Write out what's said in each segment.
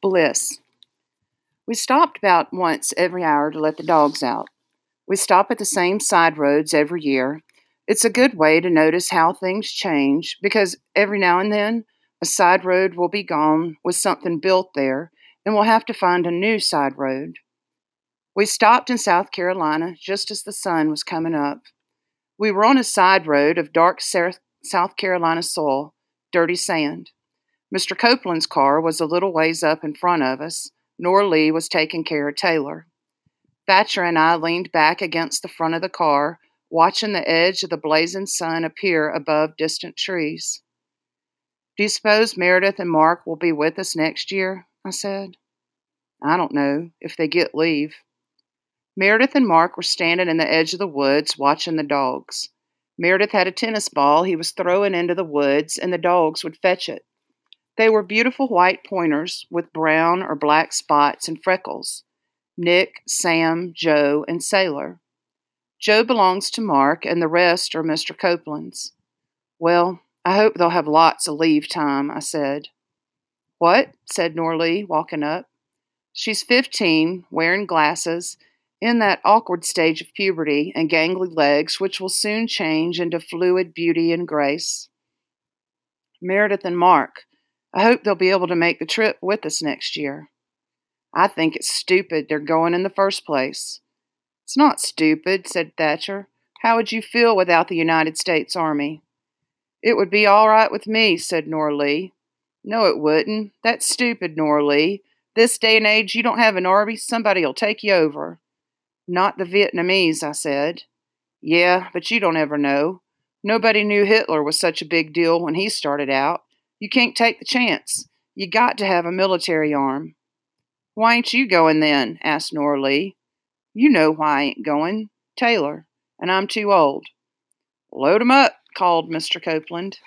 Bliss. We stopped about once every hour to let the dogs out. We stop at the same side roads every year. It's a good way to notice how things change because every now and then a side road will be gone with something built there and we'll have to find a new side road. We stopped in South Carolina just as the sun was coming up. We were on a side road of dark South Carolina soil, dirty sand. Mr. Copeland's car was a little ways up in front of us. Nora Lee was taking care of Taylor. Thatcher and I leaned back against the front of the car, watching the edge of the blazing sun appear above distant trees. Do you suppose Meredith and Mark will be with us next year? I said. I don't know, if they get leave. Meredith and Mark were standing in the edge of the woods watching the dogs. Meredith had a tennis ball he was throwing into the woods, and the dogs would fetch it. They were beautiful white pointers with brown or black spots and freckles Nick, Sam, Joe, and Sailor. Joe belongs to Mark, and the rest are Mr. Copeland's. Well, I hope they'll have lots of leave time, I said. What? said Nora Lee, walking up. She's fifteen, wearing glasses, in that awkward stage of puberty and gangly legs which will soon change into fluid beauty and grace. Meredith and Mark, I hope they'll be able to make the trip with us next year. I think it's stupid they're going in the first place. It's not stupid, said Thatcher. How would you feel without the United States Army? It would be all right with me, said Nora Lee. No, it wouldn't. That's stupid, Nora Lee. This day and age, you don't have an army, somebody'll take you over. Not the Vietnamese, I said. Yeah, but you don't ever know. Nobody knew Hitler was such a big deal when he started out. You can't take the chance. You got to have a military arm. Why ain't you going then? asked Nora Lee. You know why I ain't going. Taylor. And I'm too old. Load 'em up, called Mr. Copeland.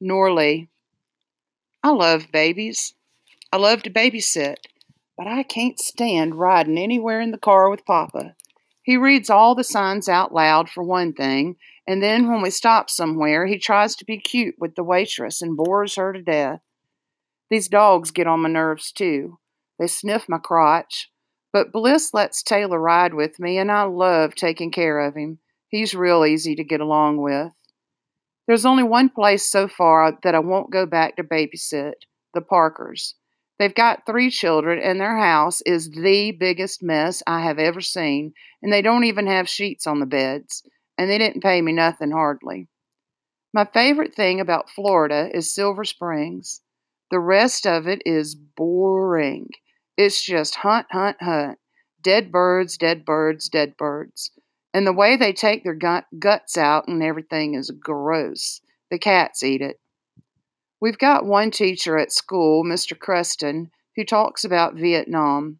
Nora Lee. I love babies. I love to babysit but I can't stand riding anywhere in the car with Papa. He reads all the signs out loud, for one thing, and then when we stop somewhere, he tries to be cute with the waitress and bores her to death. These dogs get on my nerves, too. They sniff my crotch. But Bliss lets Taylor ride with me, and I love taking care of him. He's real easy to get along with. There's only one place so far that I won't go back to babysit the Parkers. They've got three children, and their house is the biggest mess I have ever seen, and they don't even have sheets on the beds, and they didn't pay me nothing hardly. My favorite thing about Florida is Silver Springs. The rest of it is boring. It's just hunt, hunt, hunt. Dead birds, dead birds, dead birds. And the way they take their gut, guts out and everything is gross. The cats eat it. We've got one teacher at school, Mr. Creston, who talks about Vietnam.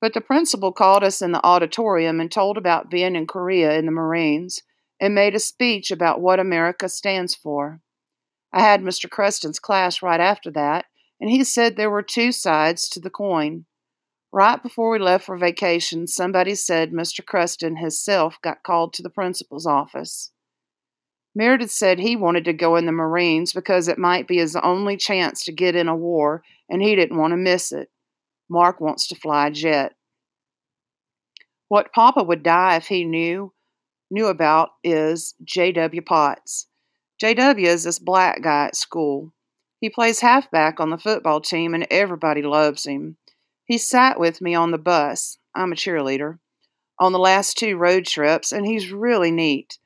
But the principal called us in the auditorium and told about being in Korea in the Marines and made a speech about what America stands for. I had Mr. Creston's class right after that, and he said there were two sides to the coin. Right before we left for vacation, somebody said Mr. Creston himself got called to the principal's office. Meredith said he wanted to go in the Marines because it might be his only chance to get in a war, and he didn't want to miss it. Mark wants to fly a jet. What Papa would die if he knew knew about is J.W. Potts. J.W. is this black guy at school. He plays halfback on the football team, and everybody loves him. He sat with me on the bus. I'm a cheerleader. On the last two road trips, and he's really neat.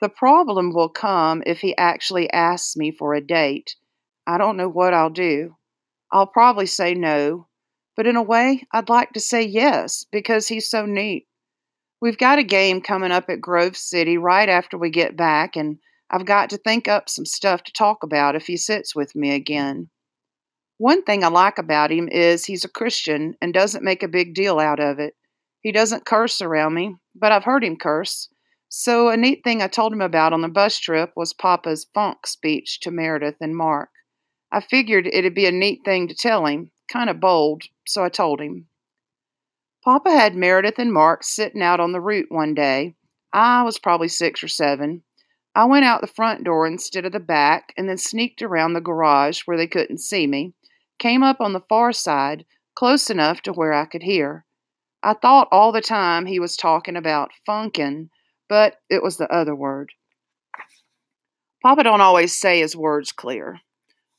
The problem will come if he actually asks me for a date. I don't know what I'll do. I'll probably say no, but in a way, I'd like to say yes because he's so neat. We've got a game coming up at Grove City right after we get back, and I've got to think up some stuff to talk about if he sits with me again. One thing I like about him is he's a Christian and doesn't make a big deal out of it. He doesn't curse around me, but I've heard him curse. So, a neat thing I told him about on the bus trip was Papa's funk speech to Meredith and Mark. I figured it'd be a neat thing to tell him, kind of bold, so I told him. Papa had Meredith and Mark sitting out on the route one day. I was probably six or seven. I went out the front door instead of the back and then sneaked around the garage where they couldn't see me, came up on the far side, close enough to where I could hear. I thought all the time he was talking about funkin', but it was the other word. Papa don't always say his words clear.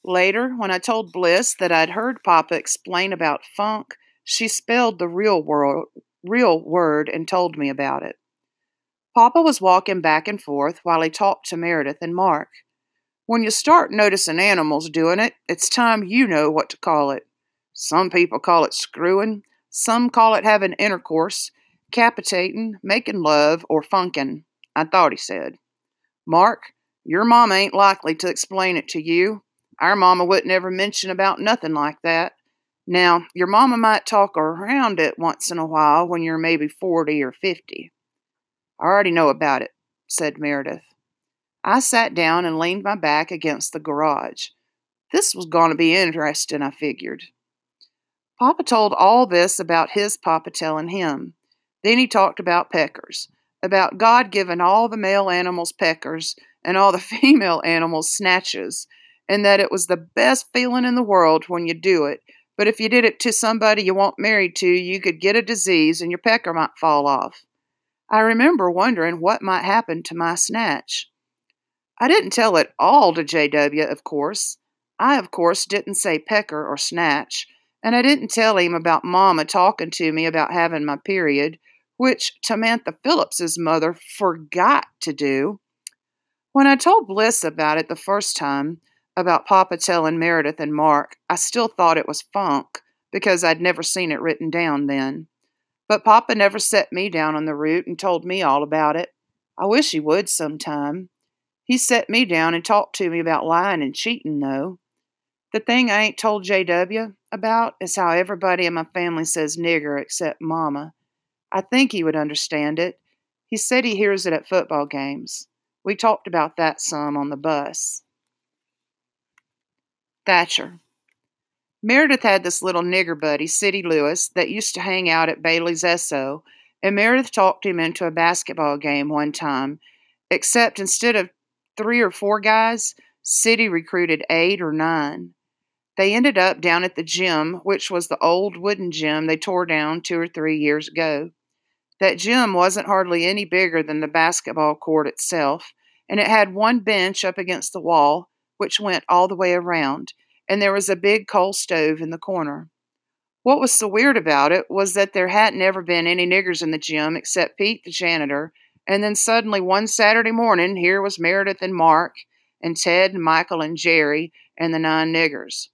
Later, when I told Bliss that I'd heard Papa explain about funk, she spelled the real word, real word and told me about it. Papa was walking back and forth while he talked to Meredith and Mark. When you start noticing animals doing it, it's time you know what to call it. Some people call it screwing, some call it having intercourse, capitating, making love, or funkin', I thought he said. Mark, your mama ain't likely to explain it to you. Our mama wouldn't ever mention about nothing like that. Now, your mama might talk around it once in a while when you're maybe 40 or 50. I already know about it, said Meredith. I sat down and leaned my back against the garage. This was going to be interesting, I figured. Papa told all this about his papa telling him. Then he talked about peckers, about God giving all the male animals peckers and all the female animals snatches, and that it was the best feeling in the world when you do it. But if you did it to somebody you weren't married to, you could get a disease and your pecker might fall off. I remember wondering what might happen to my snatch. I didn't tell it all to JW, of course. I, of course, didn't say pecker or snatch. And I didn't tell him about Mama talking to me about having my period, which Tamantha Phillips's mother forgot to do. When I told Bliss about it the first time, about Papa telling Meredith and Mark, I still thought it was funk because I'd never seen it written down then. But Papa never set me down on the route and told me all about it. I wish he would sometime. He set me down and talked to me about lying and cheating, though. The thing I ain't told JW about is how everybody in my family says nigger except Mama. I think he would understand it. He said he hears it at football games. We talked about that some on the bus. Thatcher. Meredith had this little nigger buddy, City Lewis, that used to hang out at Bailey's Esso, and Meredith talked him into a basketball game one time, except instead of three or four guys, City recruited eight or nine. They ended up down at the gym, which was the old wooden gym they tore down two or three years ago. That gym wasn't hardly any bigger than the basketball court itself, and it had one bench up against the wall, which went all the way around, and there was a big coal stove in the corner. What was so weird about it was that there hadn't ever been any niggers in the gym except Pete, the janitor, and then suddenly one Saturday morning, here was Meredith and Mark, and Ted and Michael and Jerry, and the nine niggers.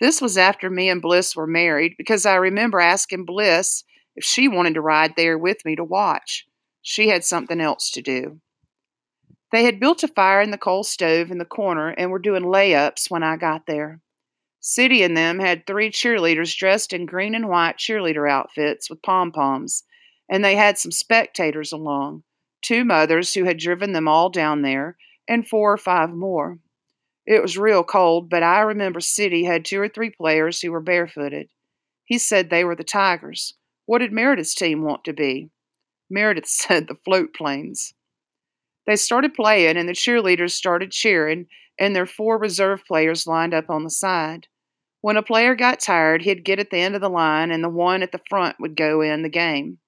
This was after me and Bliss were married because I remember asking Bliss if she wanted to ride there with me to watch. She had something else to do. They had built a fire in the coal stove in the corner and were doing layups when I got there. City and them had three cheerleaders dressed in green and white cheerleader outfits with pom poms, and they had some spectators along two mothers who had driven them all down there, and four or five more. It was real cold, but I remember City had two or three players who were barefooted. He said they were the Tigers. What did Meredith's team want to be? Meredith said the float planes. They started playing, and the cheerleaders started cheering, and their four reserve players lined up on the side. When a player got tired, he'd get at the end of the line, and the one at the front would go in the game.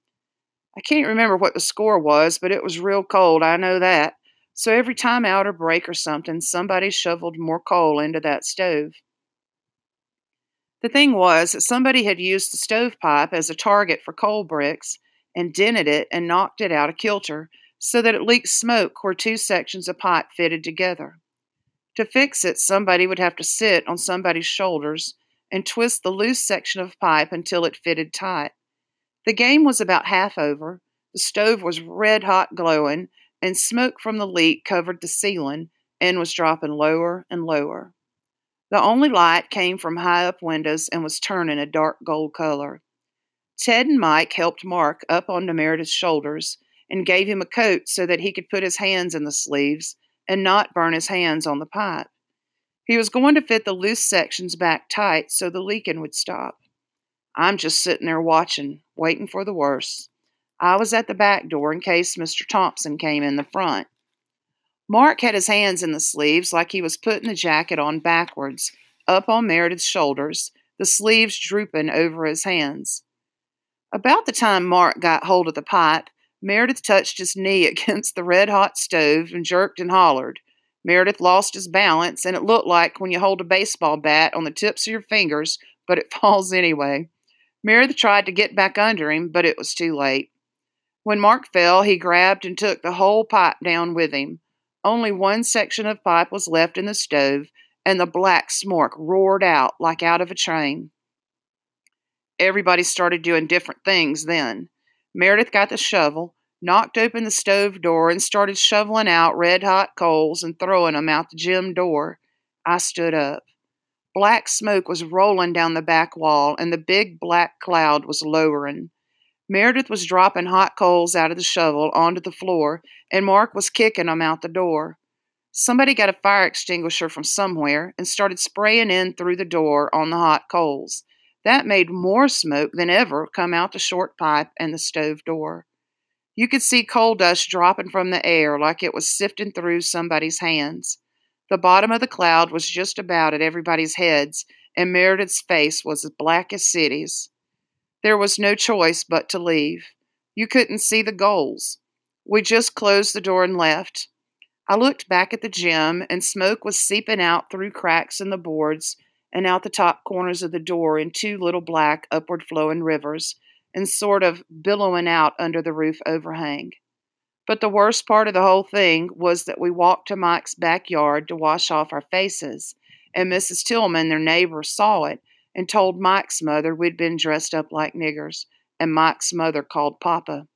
I can't remember what the score was, but it was real cold, I know that. So every time out or break or something, somebody shoveled more coal into that stove. The thing was that somebody had used the stovepipe as a target for coal bricks and dented it and knocked it out of kilter so that it leaked smoke where two sections of pipe fitted together. To fix it, somebody would have to sit on somebody's shoulders and twist the loose section of pipe until it fitted tight. The game was about half over. The stove was red hot glowing, and smoke from the leak covered the ceiling and was dropping lower and lower. The only light came from high up windows and was turning a dark gold color. Ted and Mike helped Mark up onto Meredith's shoulders and gave him a coat so that he could put his hands in the sleeves and not burn his hands on the pipe. He was going to fit the loose sections back tight so the leaking would stop. I'm just sitting there watching, waiting for the worst. I was at the back door in case Mr. Thompson came in the front. Mark had his hands in the sleeves like he was putting the jacket on backwards, up on Meredith's shoulders, the sleeves drooping over his hands. About the time Mark got hold of the pipe, Meredith touched his knee against the red hot stove and jerked and hollered. Meredith lost his balance, and it looked like when you hold a baseball bat on the tips of your fingers, but it falls anyway. Meredith tried to get back under him, but it was too late. When Mark fell, he grabbed and took the whole pipe down with him. Only one section of pipe was left in the stove, and the black smoke roared out like out of a train. Everybody started doing different things then. Meredith got the shovel, knocked open the stove door, and started shoveling out red hot coals and throwing 'em out the gym door. I stood up. Black smoke was rolling down the back wall, and the big black cloud was lowering. Meredith was dropping hot coals out of the shovel onto the floor, and Mark was kicking 'em out the door. Somebody got a fire extinguisher from somewhere and started spraying in through the door on the hot coals. That made more smoke than ever come out the short pipe and the stove door. You could see coal dust dropping from the air like it was sifting through somebody's hands. The bottom of the cloud was just about at everybody's heads, and Meredith's face was as black as City's. There was no choice but to leave. You couldn't see the goals. We just closed the door and left. I looked back at the gym, and smoke was seeping out through cracks in the boards and out the top corners of the door in two little black, upward flowing rivers and sort of billowing out under the roof overhang. But the worst part of the whole thing was that we walked to Mike's backyard to wash off our faces, and Mrs. Tillman, their neighbor, saw it and told Mike's mother we'd been dressed up like niggers, and Mike's mother called Papa.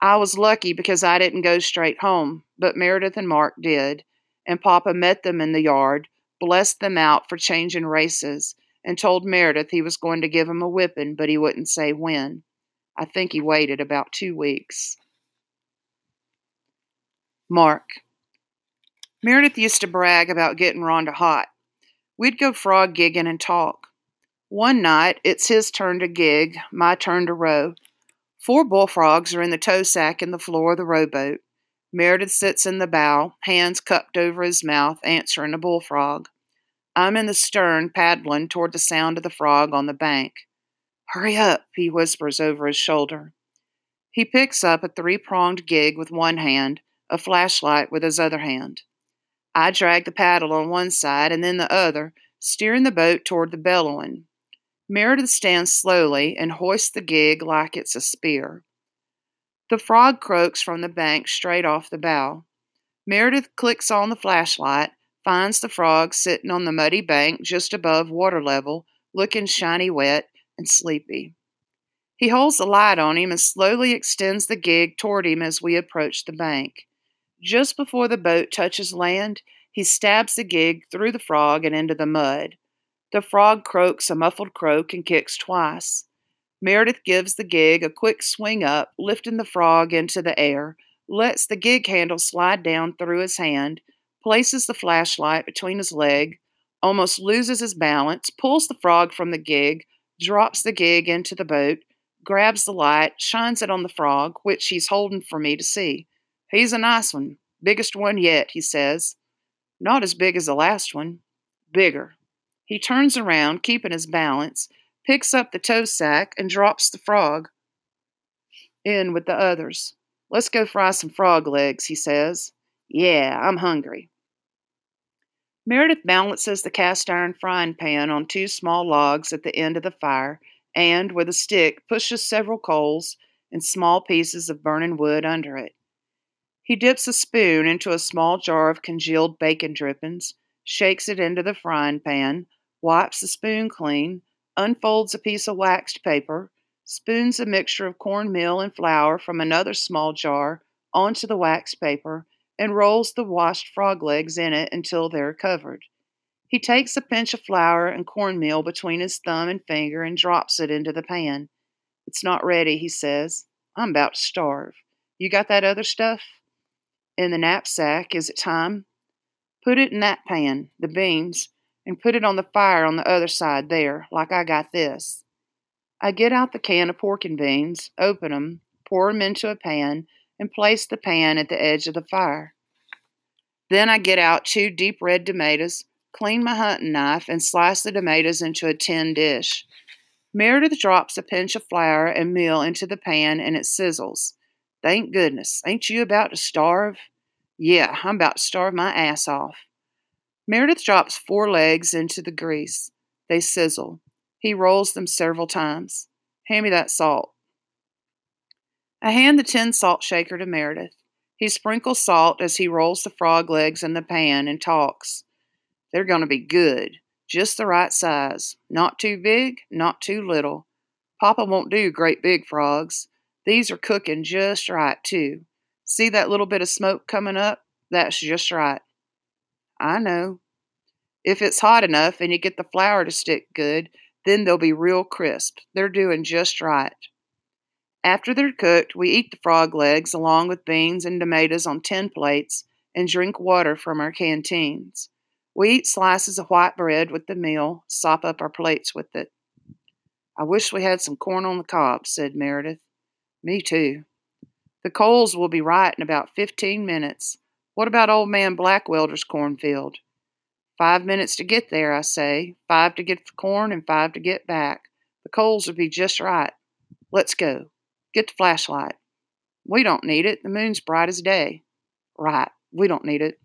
I was lucky because I didn't go straight home, but Meredith and Mark did, and Papa met them in the yard, blessed them out for changing races, and told Meredith he was going to give him a whipping, but he wouldn't say when. I think he waited about two weeks. Mark. Meredith used to brag about getting Rhonda hot. We'd go frog gigging and talk. One night, it's his turn to gig, my turn to row. Four bullfrogs are in the tow sack in the floor of the rowboat. Meredith sits in the bow, hands cupped over his mouth, answering a bullfrog. I'm in the stern, paddling toward the sound of the frog on the bank. Hurry up, he whispers over his shoulder. He picks up a three pronged gig with one hand, a flashlight with his other hand. I drag the paddle on one side and then the other, steering the boat toward the bellowing. Meredith stands slowly and hoists the gig like it's a spear. The frog croaks from the bank straight off the bow. Meredith clicks on the flashlight finds the frog sitting on the muddy bank just above water level, looking shiny wet and sleepy. He holds the light on him and slowly extends the gig toward him as we approach the bank. Just before the boat touches land, he stabs the gig through the frog and into the mud. The frog croaks a muffled croak and kicks twice. Meredith gives the gig a quick swing up, lifting the frog into the air, lets the gig handle slide down through his hand, places the flashlight between his leg, almost loses his balance, pulls the frog from the gig, drops the gig into the boat, grabs the light, shines it on the frog, which he's holding for me to see. He's a nice one, biggest one yet, he says. Not as big as the last one, bigger. He turns around, keeping his balance, picks up the tow sack, and drops the frog in with the others. Let's go fry some frog legs, he says. Yeah, I'm hungry. Meredith balances the cast iron frying pan on two small logs at the end of the fire and, with a stick, pushes several coals and small pieces of burning wood under it. He dips a spoon into a small jar of congealed bacon drippings, shakes it into the frying pan, wipes the spoon clean, unfolds a piece of waxed paper, spoons a mixture of cornmeal and flour from another small jar onto the waxed paper, and rolls the washed frog legs in it until they're covered. He takes a pinch of flour and cornmeal between his thumb and finger and drops it into the pan. It's not ready, he says. I'm about to starve. You got that other stuff? In the knapsack. Is it time? Put it in that pan, the beans, and put it on the fire on the other side there, like I got this. I get out the can of pork and beans, open 'em, pour 'em into a pan, and place the pan at the edge of the fire. Then I get out two deep red tomatoes, clean my hunting knife, and slice the tomatoes into a tin dish. Meredith drops a pinch of flour and meal into the pan and it sizzles. Thank goodness. Ain't you about to starve? Yeah, I'm about to starve my ass off. Meredith drops four legs into the grease. They sizzle. He rolls them several times. Hand me that salt. I hand the tin salt shaker to Meredith. He sprinkles salt as he rolls the frog legs in the pan and talks. They're going to be good, just the right size. Not too big, not too little. Papa won't do great big frogs. These are cooking just right, too. See that little bit of smoke coming up? That's just right. I know. If it's hot enough and you get the flour to stick good, then they'll be real crisp. They're doing just right. After they're cooked, we eat the frog legs along with beans and tomatoes on tin plates and drink water from our canteens. We eat slices of white bread with the meal, sop up our plates with it. I wish we had some corn on the cob, said Meredith. Me too. The coals will be right in about fifteen minutes. What about old man Blackwelder's cornfield? Five minutes to get there, I say. Five to get the corn and five to get back. The coals will be just right. Let's go. Get the flashlight. We don't need it. The moon's bright as day. Right, we don't need it.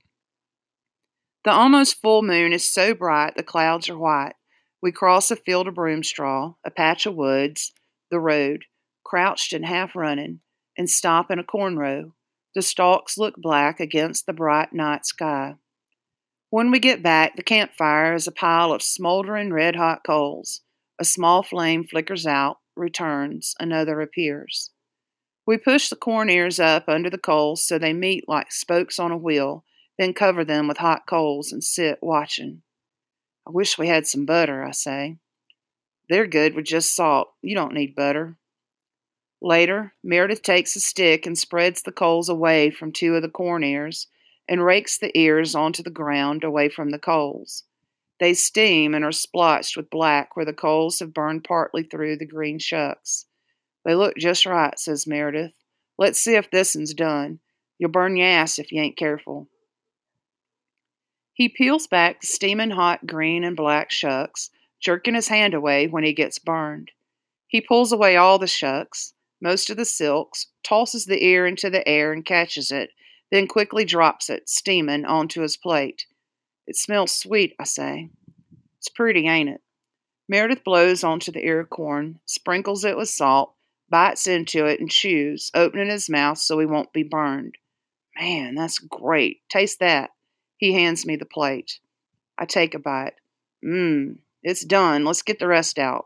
The almost full moon is so bright the clouds are white. We cross a field of broomstraw, a patch of woods, the road, crouched and half running, and stop in a corn row. The stalks look black against the bright night sky. When we get back, the campfire is a pile of smoldering red hot coals. A small flame flickers out, returns, another appears. We push the corn ears up under the coals so they meet like spokes on a wheel, then cover them with hot coals and sit watching. I wish we had some butter, I say. They're good with just salt. You don't need butter. Later, Meredith takes a stick and spreads the coals away from two of the corn ears and rakes the ears onto the ground away from the coals. They steam and are splotched with black where the coals have burned partly through the green shucks. They look just right, says Meredith. Let's see if this one's done. You'll burn your ass if you ain't careful. He peels back the steaming hot green and black shucks, jerking his hand away when he gets burned. He pulls away all the shucks, most of the silks, tosses the ear into the air and catches it, then quickly drops it, steaming, onto his plate. It smells sweet, I say. It's pretty, ain't it? Meredith blows onto the ear of corn, sprinkles it with salt, bites into it, and chews, opening his mouth so he won't be burned. Man, that's great. Taste that. He hands me the plate. I take a bite. Mmm, it's done. Let's get the rest out.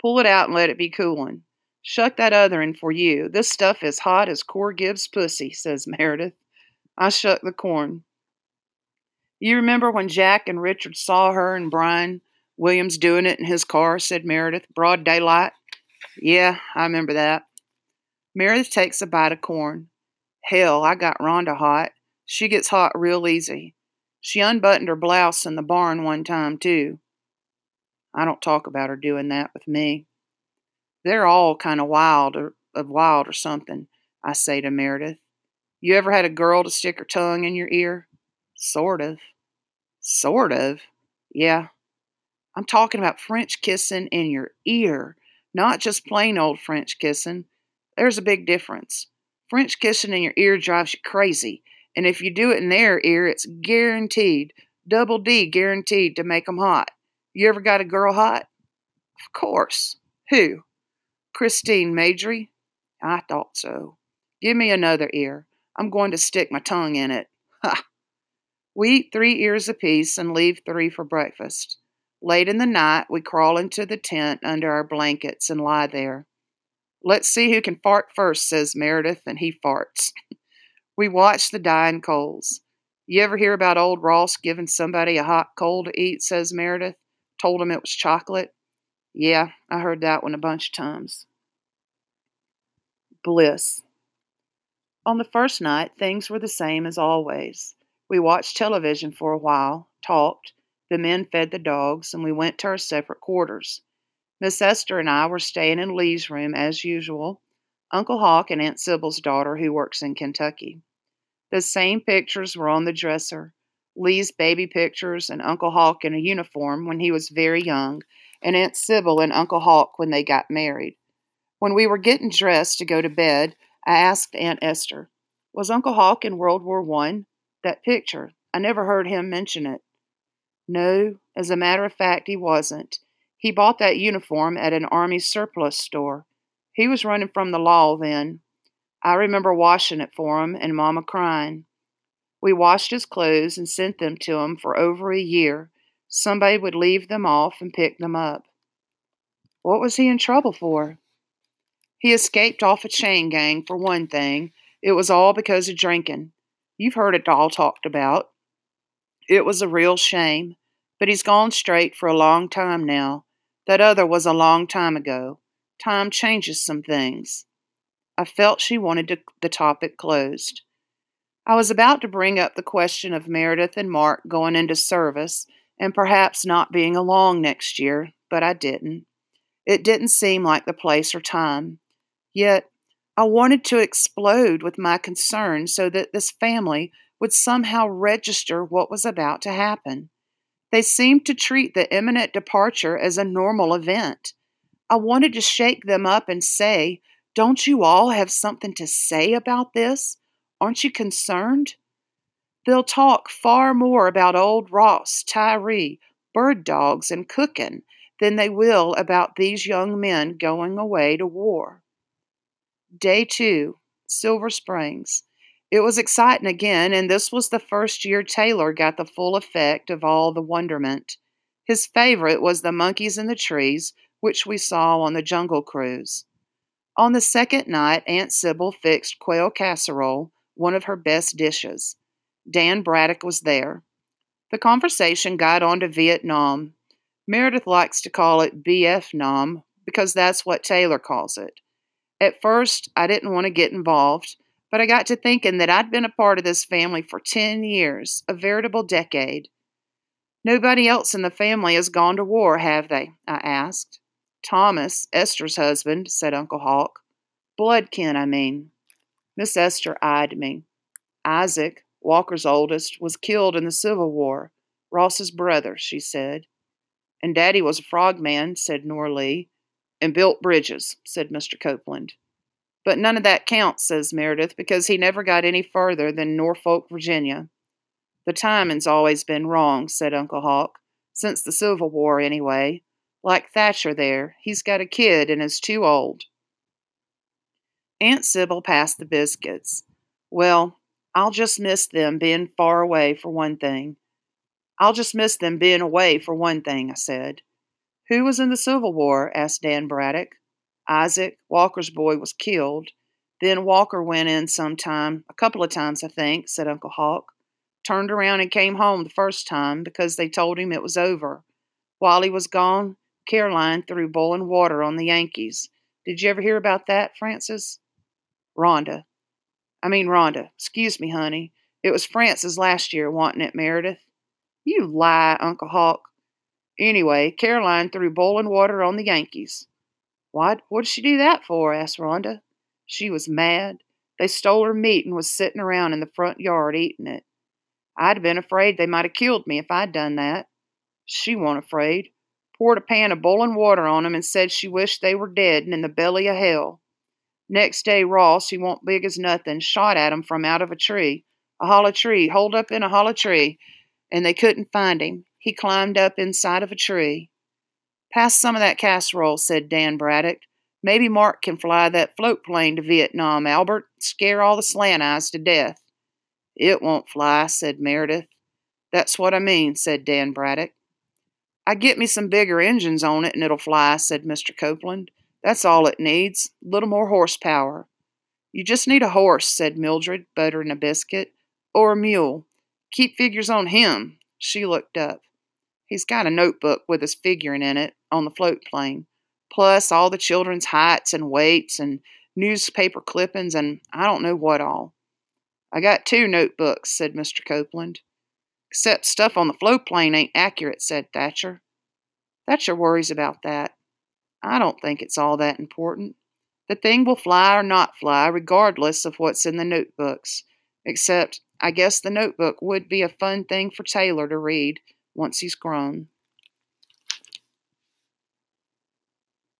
Pull it out and let it be cooling. Shuck that other in for you. This stuff is hot as Cor Gibbs' pussy, says Meredith. I shuck the corn. You remember when Jack and Richard saw her and Brian Williams doing it in his car, said Meredith. Broad daylight. Yeah, I remember that. Meredith takes a bite of corn. Hell, I got Rhonda hot. She gets hot real easy. She unbuttoned her blouse in the barn one time, too. I don't talk about her doing that with me. They're all kind of wild or of wild or something, I say to Meredith. You ever had a girl to stick her tongue in your ear? Sort of. Sort of? Yeah. I'm talking about French kissing in your ear, not just plain old French kissing. There's a big difference. French kissing in your ear drives you crazy, and if you do it in their ear, it's guaranteed, double D guaranteed to make 'em hot. You ever got a girl hot? Of course. Who? Christine Majory? I thought so. Give me another ear. I'm going to stick my tongue in it. Ha! We eat three ears apiece and leave three for breakfast. Late in the night, we crawl into the tent under our blankets and lie there. Let's see who can fart first, says Meredith, and he farts. we watch the dying coals. You ever hear about old Ross giving somebody a hot coal to eat, says Meredith? Told him it was chocolate. Yeah, I heard that one a bunch of times. Bliss. On the first night, things were the same as always. We watched television for a while, talked, the men fed the dogs, and we went to our separate quarters. Miss Esther and I were staying in Lee's room as usual, Uncle Hawk and Aunt Sybil's daughter, who works in Kentucky. The same pictures were on the dresser Lee's baby pictures, and Uncle Hawk in a uniform when he was very young, and Aunt Sybil and Uncle Hawk when they got married. When we were getting dressed to go to bed, I asked Aunt Esther, Was Uncle Hawk in World War One? That picture. I never heard him mention it. No, as a matter of fact, he wasn't. He bought that uniform at an Army surplus store. He was running from the law then. I remember washing it for him and Mama crying. We washed his clothes and sent them to him for over a year. Somebody would leave them off and pick them up. What was he in trouble for? He escaped off a chain gang, for one thing. It was all because of drinking. You've heard it all talked about. It was a real shame, but he's gone straight for a long time now. That other was a long time ago. Time changes some things. I felt she wanted to, the topic closed. I was about to bring up the question of Meredith and Mark going into service and perhaps not being along next year, but I didn't. It didn't seem like the place or time. Yet I wanted to explode with my concern so that this family would somehow register what was about to happen. They seemed to treat the imminent departure as a normal event. I wanted to shake them up and say, Don't you all have something to say about this? Aren't you concerned? They'll talk far more about old Ross, Tyree, bird dogs, and cooking than they will about these young men going away to war. Day two, Silver Springs. It was exciting again, and this was the first year Taylor got the full effect of all the wonderment. His favorite was the monkeys in the trees, which we saw on the jungle cruise. On the second night, Aunt Sybil fixed quail casserole, one of her best dishes. Dan Braddock was there. The conversation got on to Vietnam. Meredith likes to call it BF Nam because that's what Taylor calls it. At first, I didn't want to get involved, but I got to thinking that I'd been a part of this family for 10 years, a veritable decade. Nobody else in the family has gone to war, have they? I asked. Thomas, Esther's husband, said Uncle Hawk. Bloodkin, I mean. Miss Esther eyed me. Isaac, Walker's oldest, was killed in the Civil War. Ross's brother, she said. And Daddy was a frogman, said Nora Lee and built bridges, said Mr. Copeland. But none of that counts, says Meredith, because he never got any further than Norfolk, Virginia. The timing's always been wrong, said Uncle Hawk, since the Civil War, anyway. Like Thatcher there, he's got a kid and is too old. Aunt Sybil passed the biscuits. Well, I'll just miss them being far away for one thing. I'll just miss them being away for one thing, I said. Who was in the Civil War? asked Dan Braddock. Isaac, Walker's boy, was killed. Then Walker went in some time, a couple of times, I think, said Uncle Hawk. Turned around and came home the first time because they told him it was over. While he was gone, Caroline threw boiling water on the Yankees. Did you ever hear about that, Frances? Rhonda. I mean, Rhonda. Excuse me, honey. It was Frances last year, wanting it, Meredith. You lie, Uncle Hawk. Anyway, Caroline threw boiling water on the Yankees. What? What did she do that for? asked Rhonda. She was mad. They stole her meat and was sitting around in the front yard eating it. I'd have been afraid they might have killed me if I'd done that. She wasn't afraid. Poured a pan of boiling water on 'em and said she wished they were dead and in the belly of hell. Next day, Ross, he wa'n't big as nothing, shot at him from out of a tree, a hollow tree, holed up in a hollow tree, and they couldn't find him. He climbed up inside of a tree. Pass some of that casserole, said Dan Braddock. Maybe Mark can fly that float plane to Vietnam, Albert. Scare all the slant eyes to death. It won't fly, said Meredith. That's what I mean, said Dan Braddock. I get me some bigger engines on it and it'll fly, said Mr. Copeland. That's all it needs. A little more horsepower. You just need a horse, said Mildred, buttering a biscuit. Or a mule. Keep figures on him. She looked up. He's got a notebook with his figuring in it on the float plane, plus all the children's heights and weights and newspaper clippings and I don't know what all. I got two notebooks, said Mr. Copeland. Except stuff on the float plane ain't accurate, said Thatcher. Thatcher worries about that. I don't think it's all that important. The thing will fly or not fly, regardless of what's in the notebooks. Except I guess the notebook would be a fun thing for Taylor to read once he's grown.